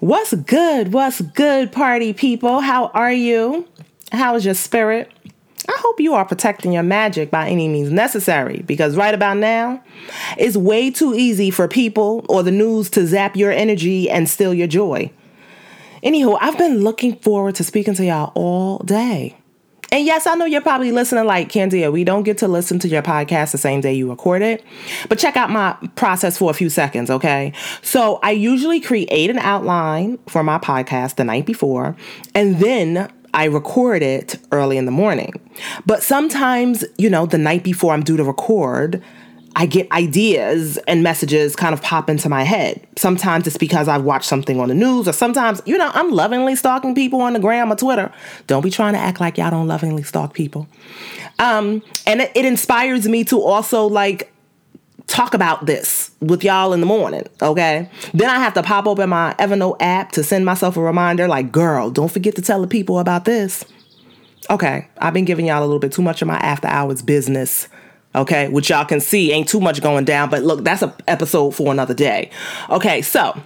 What's good? What's good, party people? How are you? How is your spirit? I hope you are protecting your magic by any means necessary because right about now, it's way too easy for people or the news to zap your energy and steal your joy. Anywho, I've been looking forward to speaking to y'all all day. And yes, I know you're probably listening like, Candia, we don't get to listen to your podcast the same day you record it. But check out my process for a few seconds, okay? So I usually create an outline for my podcast the night before, and then I record it early in the morning. But sometimes, you know, the night before I'm due to record, I get ideas and messages kind of pop into my head. Sometimes it's because I've watched something on the news, or sometimes, you know, I'm lovingly stalking people on the gram or Twitter. Don't be trying to act like y'all don't lovingly stalk people. Um, and it, it inspires me to also like talk about this with y'all in the morning, okay? Then I have to pop open my Evernote app to send myself a reminder like, girl, don't forget to tell the people about this. Okay, I've been giving y'all a little bit too much of my after hours business okay which y'all can see ain't too much going down but look that's an episode for another day. Okay so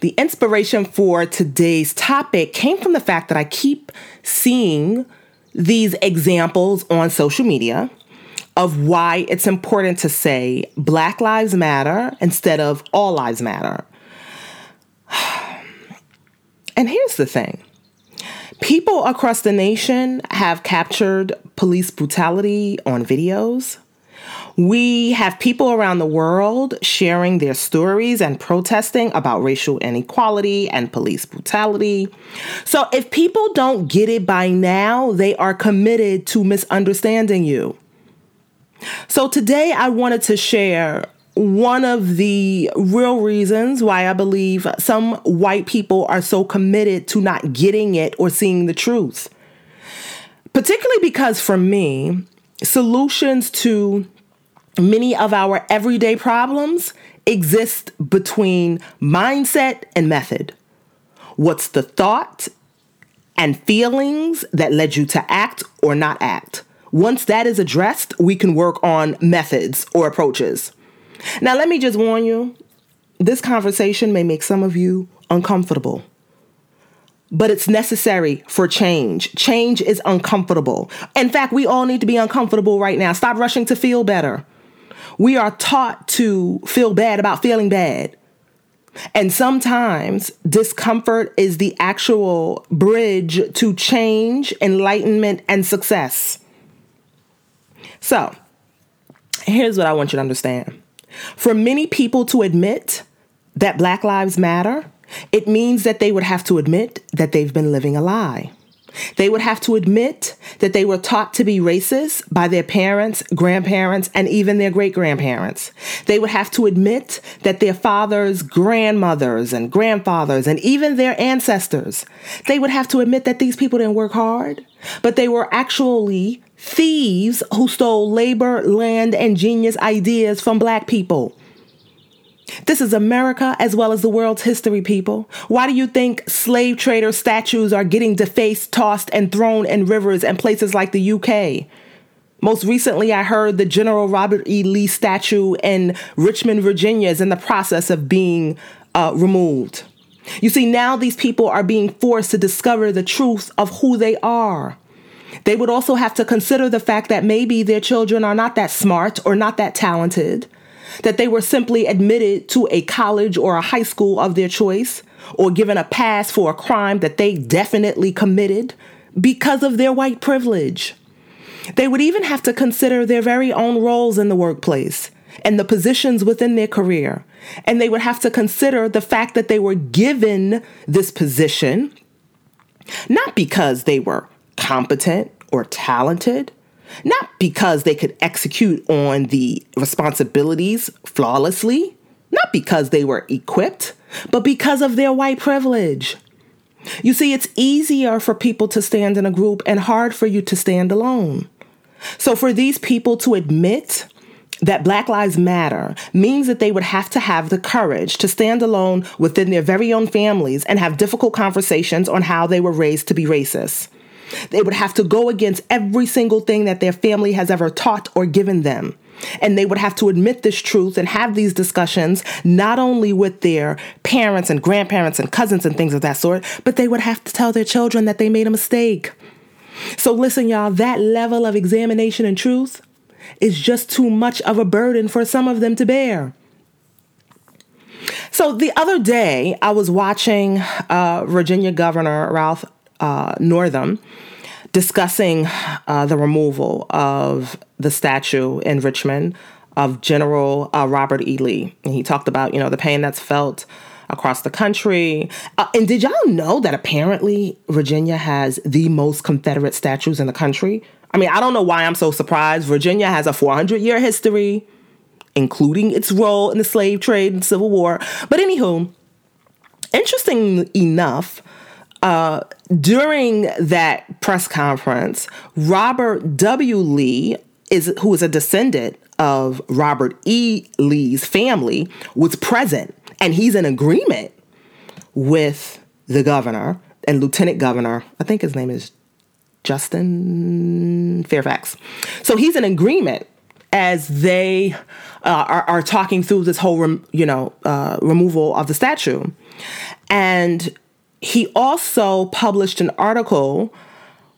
the inspiration for today's topic came from the fact that i keep seeing these examples on social media of why it's important to say black lives matter instead of all lives matter. And here's the thing People across the nation have captured police brutality on videos. We have people around the world sharing their stories and protesting about racial inequality and police brutality. So, if people don't get it by now, they are committed to misunderstanding you. So, today I wanted to share one of the real reasons why I believe some white people are so committed to not getting it or seeing the truth. Particularly because for me, solutions to many of our everyday problems exist between mindset and method. What's the thought and feelings that led you to act or not act? Once that is addressed, we can work on methods or approaches. Now, let me just warn you this conversation may make some of you uncomfortable, but it's necessary for change. Change is uncomfortable. In fact, we all need to be uncomfortable right now. Stop rushing to feel better. We are taught to feel bad about feeling bad. And sometimes discomfort is the actual bridge to change, enlightenment, and success. So, here's what I want you to understand for many people to admit that Black Lives Matter, it means that they would have to admit that they've been living a lie. They would have to admit that they were taught to be racist by their parents, grandparents, and even their great grandparents. They would have to admit that their fathers, grandmothers, and grandfathers, and even their ancestors, they would have to admit that these people didn't work hard, but they were actually thieves who stole labor, land, and genius ideas from black people. This is America as well as the world's history, people. Why do you think slave trader statues are getting defaced, tossed, and thrown in rivers and places like the UK? Most recently, I heard the General Robert E. Lee statue in Richmond, Virginia is in the process of being uh, removed. You see, now these people are being forced to discover the truth of who they are. They would also have to consider the fact that maybe their children are not that smart or not that talented, that they were simply admitted to a college or a high school of their choice, or given a pass for a crime that they definitely committed because of their white privilege. They would even have to consider their very own roles in the workplace and the positions within their career. And they would have to consider the fact that they were given this position not because they were competent or talented, not because they could execute on the responsibilities flawlessly, not because they were equipped, but because of their white privilege. You see, it's easier for people to stand in a group and hard for you to stand alone. So, for these people to admit that Black Lives Matter means that they would have to have the courage to stand alone within their very own families and have difficult conversations on how they were raised to be racist. They would have to go against every single thing that their family has ever taught or given them. And they would have to admit this truth and have these discussions, not only with their parents and grandparents and cousins and things of that sort, but they would have to tell their children that they made a mistake. So, listen, y'all, that level of examination and truth is just too much of a burden for some of them to bear. So, the other day, I was watching uh, Virginia Governor Ralph uh, Northam discussing uh, the removal of the statue in Richmond of General uh, Robert E. Lee. And he talked about, you know, the pain that's felt across the country. Uh, and did y'all know that apparently Virginia has the most Confederate statues in the country? I mean, I don't know why I'm so surprised. Virginia has a 400 year history, including its role in the slave trade and Civil War. But anywho, interesting enough, uh, during that press conference, Robert W. Lee is who is a descendant of Robert E. Lee's family was present and he's in agreement with the governor and lieutenant governor. I think his name is Justin Fairfax. So he's in agreement as they uh, are, are, talking through this whole, rem, you know, uh, removal of the statue. And he also published an article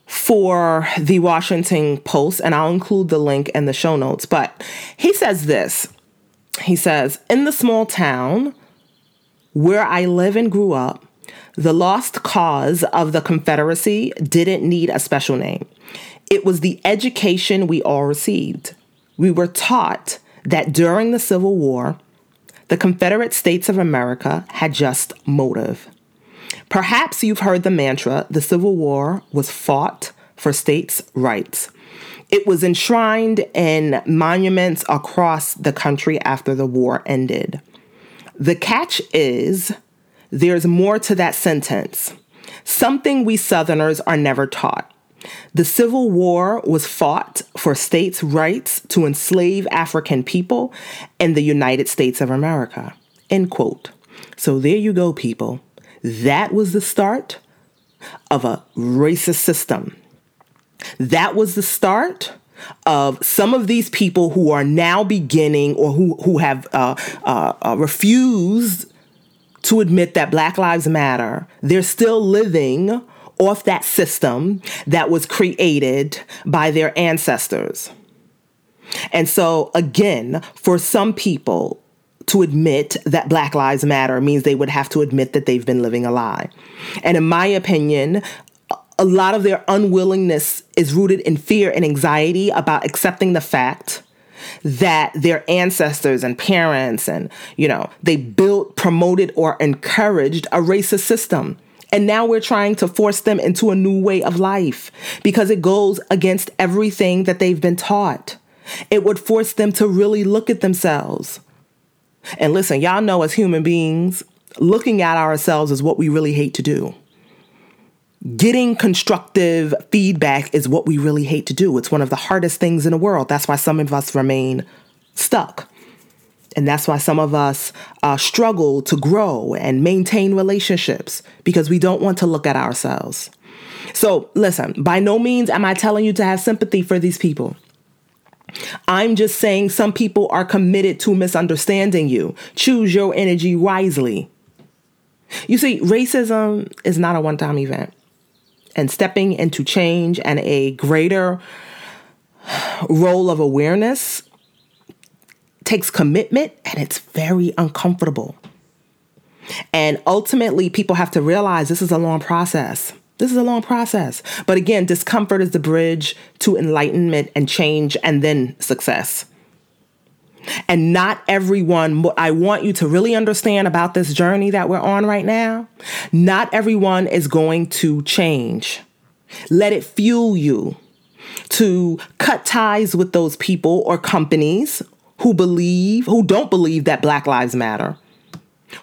for the Washington Post, and I'll include the link in the show notes. But he says this He says, In the small town where I live and grew up, the lost cause of the Confederacy didn't need a special name. It was the education we all received. We were taught that during the Civil War, the Confederate States of America had just motive. Perhaps you've heard the mantra the Civil War was fought for states' rights. It was enshrined in monuments across the country after the war ended. The catch is there's more to that sentence, something we Southerners are never taught. The Civil War was fought for states' rights to enslave African people in the United States of America. End quote. So there you go, people. That was the start of a racist system. That was the start of some of these people who are now beginning or who, who have uh, uh, uh, refused to admit that Black Lives Matter. They're still living off that system that was created by their ancestors. And so, again, for some people, to admit that Black Lives Matter means they would have to admit that they've been living a lie. And in my opinion, a lot of their unwillingness is rooted in fear and anxiety about accepting the fact that their ancestors and parents and you know they built promoted or encouraged a racist system. And now we're trying to force them into a new way of life because it goes against everything that they've been taught. It would force them to really look at themselves and listen, y'all know as human beings, looking at ourselves is what we really hate to do. Getting constructive feedback is what we really hate to do. It's one of the hardest things in the world. That's why some of us remain stuck. And that's why some of us uh, struggle to grow and maintain relationships because we don't want to look at ourselves. So, listen, by no means am I telling you to have sympathy for these people. I'm just saying some people are committed to misunderstanding you. Choose your energy wisely. You see, racism is not a one time event. And stepping into change and a greater role of awareness takes commitment and it's very uncomfortable. And ultimately, people have to realize this is a long process. This is a long process. But again, discomfort is the bridge to enlightenment and change and then success. And not everyone, what I want you to really understand about this journey that we're on right now, not everyone is going to change. Let it fuel you to cut ties with those people or companies who believe, who don't believe that Black Lives Matter,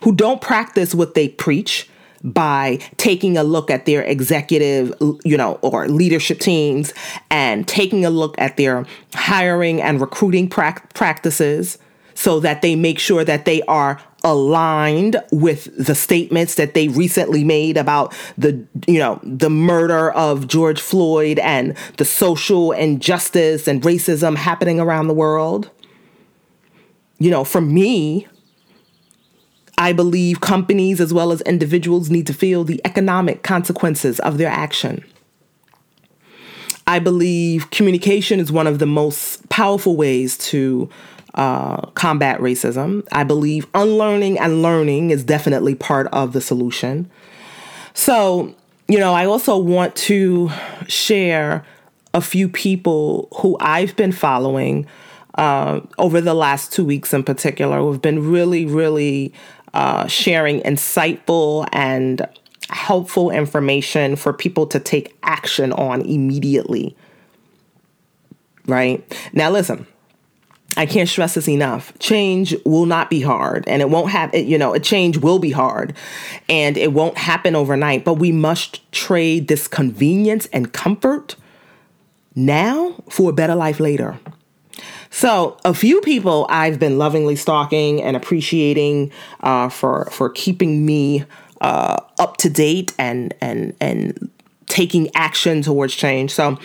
who don't practice what they preach, by taking a look at their executive, you know, or leadership teams and taking a look at their hiring and recruiting pra- practices so that they make sure that they are aligned with the statements that they recently made about the you know the murder of George Floyd and the social injustice and racism happening around the world. You know, for me, I believe companies as well as individuals need to feel the economic consequences of their action. I believe communication is one of the most powerful ways to uh, combat racism. I believe unlearning and learning is definitely part of the solution. So, you know, I also want to share a few people who I've been following uh, over the last two weeks in particular who have been really, really uh, sharing insightful and helpful information for people to take action on immediately. Right? Now, listen. I can't stress this enough. Change will not be hard and it won't have it, you know, a change will be hard and it won't happen overnight, but we must trade this convenience and comfort now for a better life later. So, a few people I've been lovingly stalking and appreciating uh, for for keeping me uh, up to date and and and taking action towards change. So,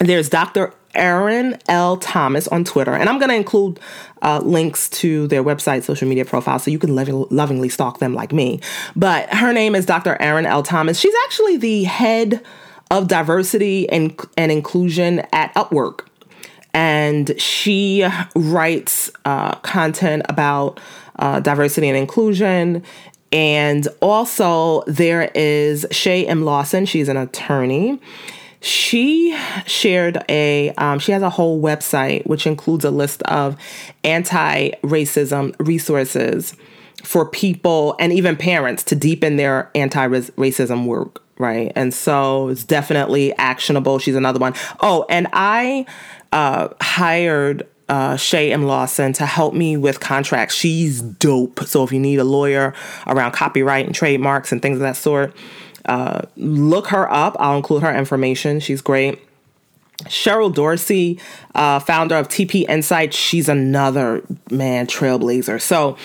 there's Dr. Erin L. Thomas on Twitter, and I'm going to include uh, links to their website, social media profile, so you can lo- lovingly stalk them like me. But her name is Dr. Erin L. Thomas. She's actually the head of diversity and, and inclusion at Upwork and she writes uh, content about uh, diversity and inclusion. And also, there is Shay M. Lawson. She's an attorney. She shared a, um, she has a whole website which includes a list of anti racism resources for people and even parents to deepen their anti racism work, right? And so it's definitely actionable. She's another one. Oh, and I uh, hired uh, Shay M. Lawson to help me with contracts. She's dope. So if you need a lawyer around copyright and trademarks and things of that sort, uh, look her up. I'll include her information. She's great. Cheryl Dorsey, uh, founder of TP Insight, she's another man trailblazer. So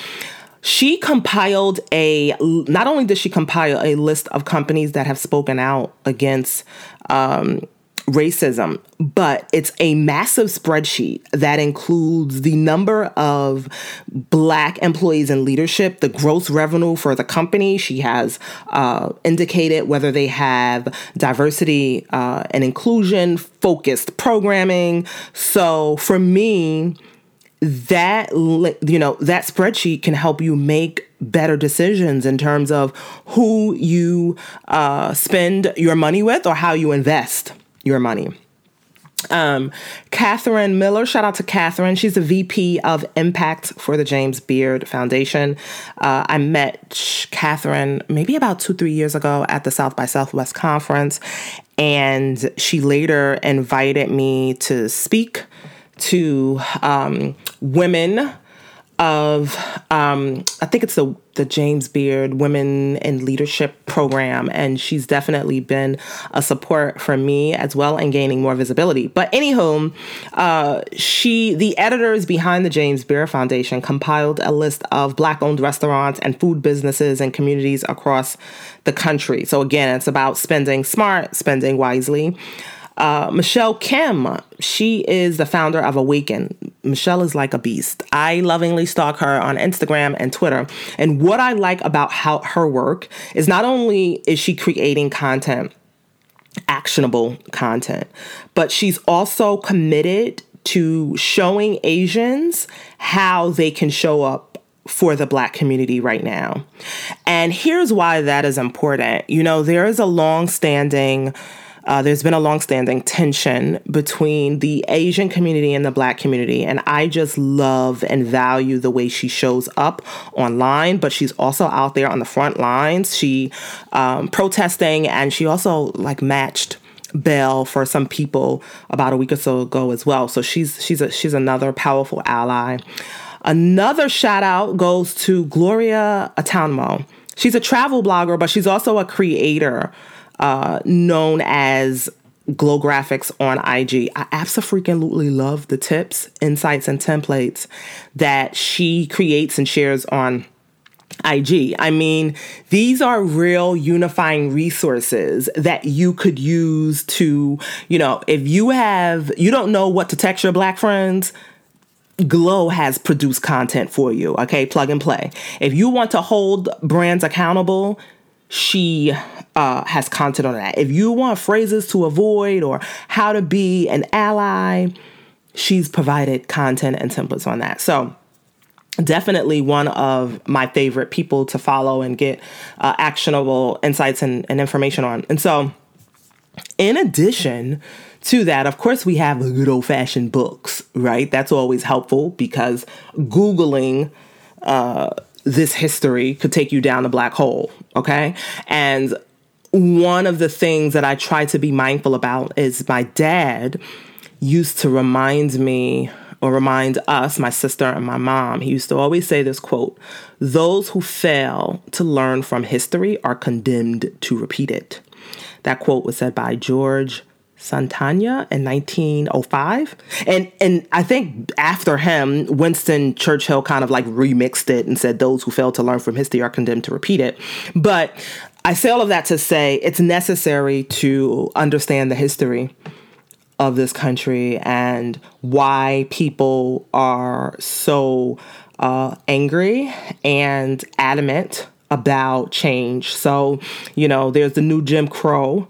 she compiled a not only did she compile a list of companies that have spoken out against um, racism, but it's a massive spreadsheet that includes the number of black employees in leadership, the gross revenue for the company. She has uh, indicated whether they have diversity uh, and inclusion focused programming. So for me, that you know that spreadsheet can help you make better decisions in terms of who you uh, spend your money with or how you invest your money. Um, Catherine Miller, shout out to Catherine. She's the VP of Impact for the James Beard Foundation. Uh, I met Catherine maybe about two, three years ago at the South by Southwest conference, and she later invited me to speak to um, women of um, I think it's the the James Beard Women in Leadership program, and she's definitely been a support for me as well in gaining more visibility. But anywho, uh, she the editors behind the James Beard Foundation compiled a list of Black-owned restaurants and food businesses and communities across the country. So again, it's about spending smart, spending wisely. Uh, Michelle Kim, she is the founder of Awaken. Michelle is like a beast. I lovingly stalk her on Instagram and Twitter. And what I like about how her work is not only is she creating content, actionable content, but she's also committed to showing Asians how they can show up for the black community right now. And here's why that is important. You know, there is a long standing uh, there's been a longstanding tension between the Asian community and the Black community, and I just love and value the way she shows up online. But she's also out there on the front lines. She um, protesting, and she also like matched bail for some people about a week or so ago as well. So she's she's a, she's another powerful ally. Another shout out goes to Gloria Atanmo. She's a travel blogger, but she's also a creator uh, known as Glow Graphics on IG. I absolutely love the tips, insights, and templates that she creates and shares on IG. I mean, these are real unifying resources that you could use to, you know, if you have, you don't know what to text your black friends, Glow has produced content for you, okay? Plug and play. If you want to hold brands accountable, she uh, has content on that. If you want phrases to avoid or how to be an ally, she's provided content and templates on that. So, definitely one of my favorite people to follow and get uh, actionable insights and, and information on. And so, in addition to that, of course, we have good old fashioned books, right? That's always helpful because Googling uh, this history could take you down a black hole, okay? And one of the things that I try to be mindful about is my dad used to remind me or remind us, my sister and my mom, he used to always say this quote Those who fail to learn from history are condemned to repeat it. That quote was said by George Santayana in 1905. And and I think after him, Winston Churchill kind of like remixed it and said those who fail to learn from history are condemned to repeat it. But I say all of that to say it's necessary to understand the history of this country and why people are so uh, angry and adamant about change. So, you know, there's the new Jim Crow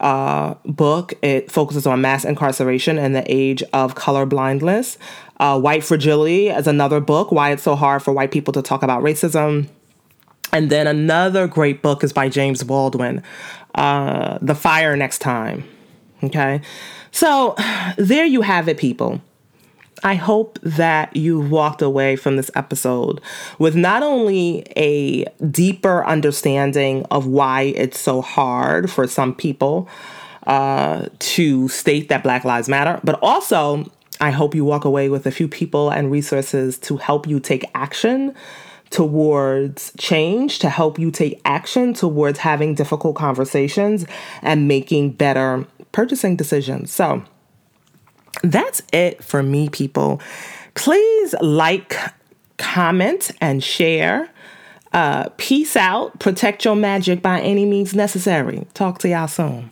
uh, book. It focuses on mass incarceration and the age of color blindness. Uh, white Fragility is another book, Why It's So Hard for White People to Talk About Racism. And then another great book is by James Baldwin, uh, The Fire Next Time. Okay. So there you have it, people. I hope that you walked away from this episode with not only a deeper understanding of why it's so hard for some people uh, to state that Black Lives Matter, but also I hope you walk away with a few people and resources to help you take action towards change, to help you take action towards having difficult conversations and making better purchasing decisions. So that's it for me, people. Please like, comment, and share. Uh, peace out. Protect your magic by any means necessary. Talk to y'all soon.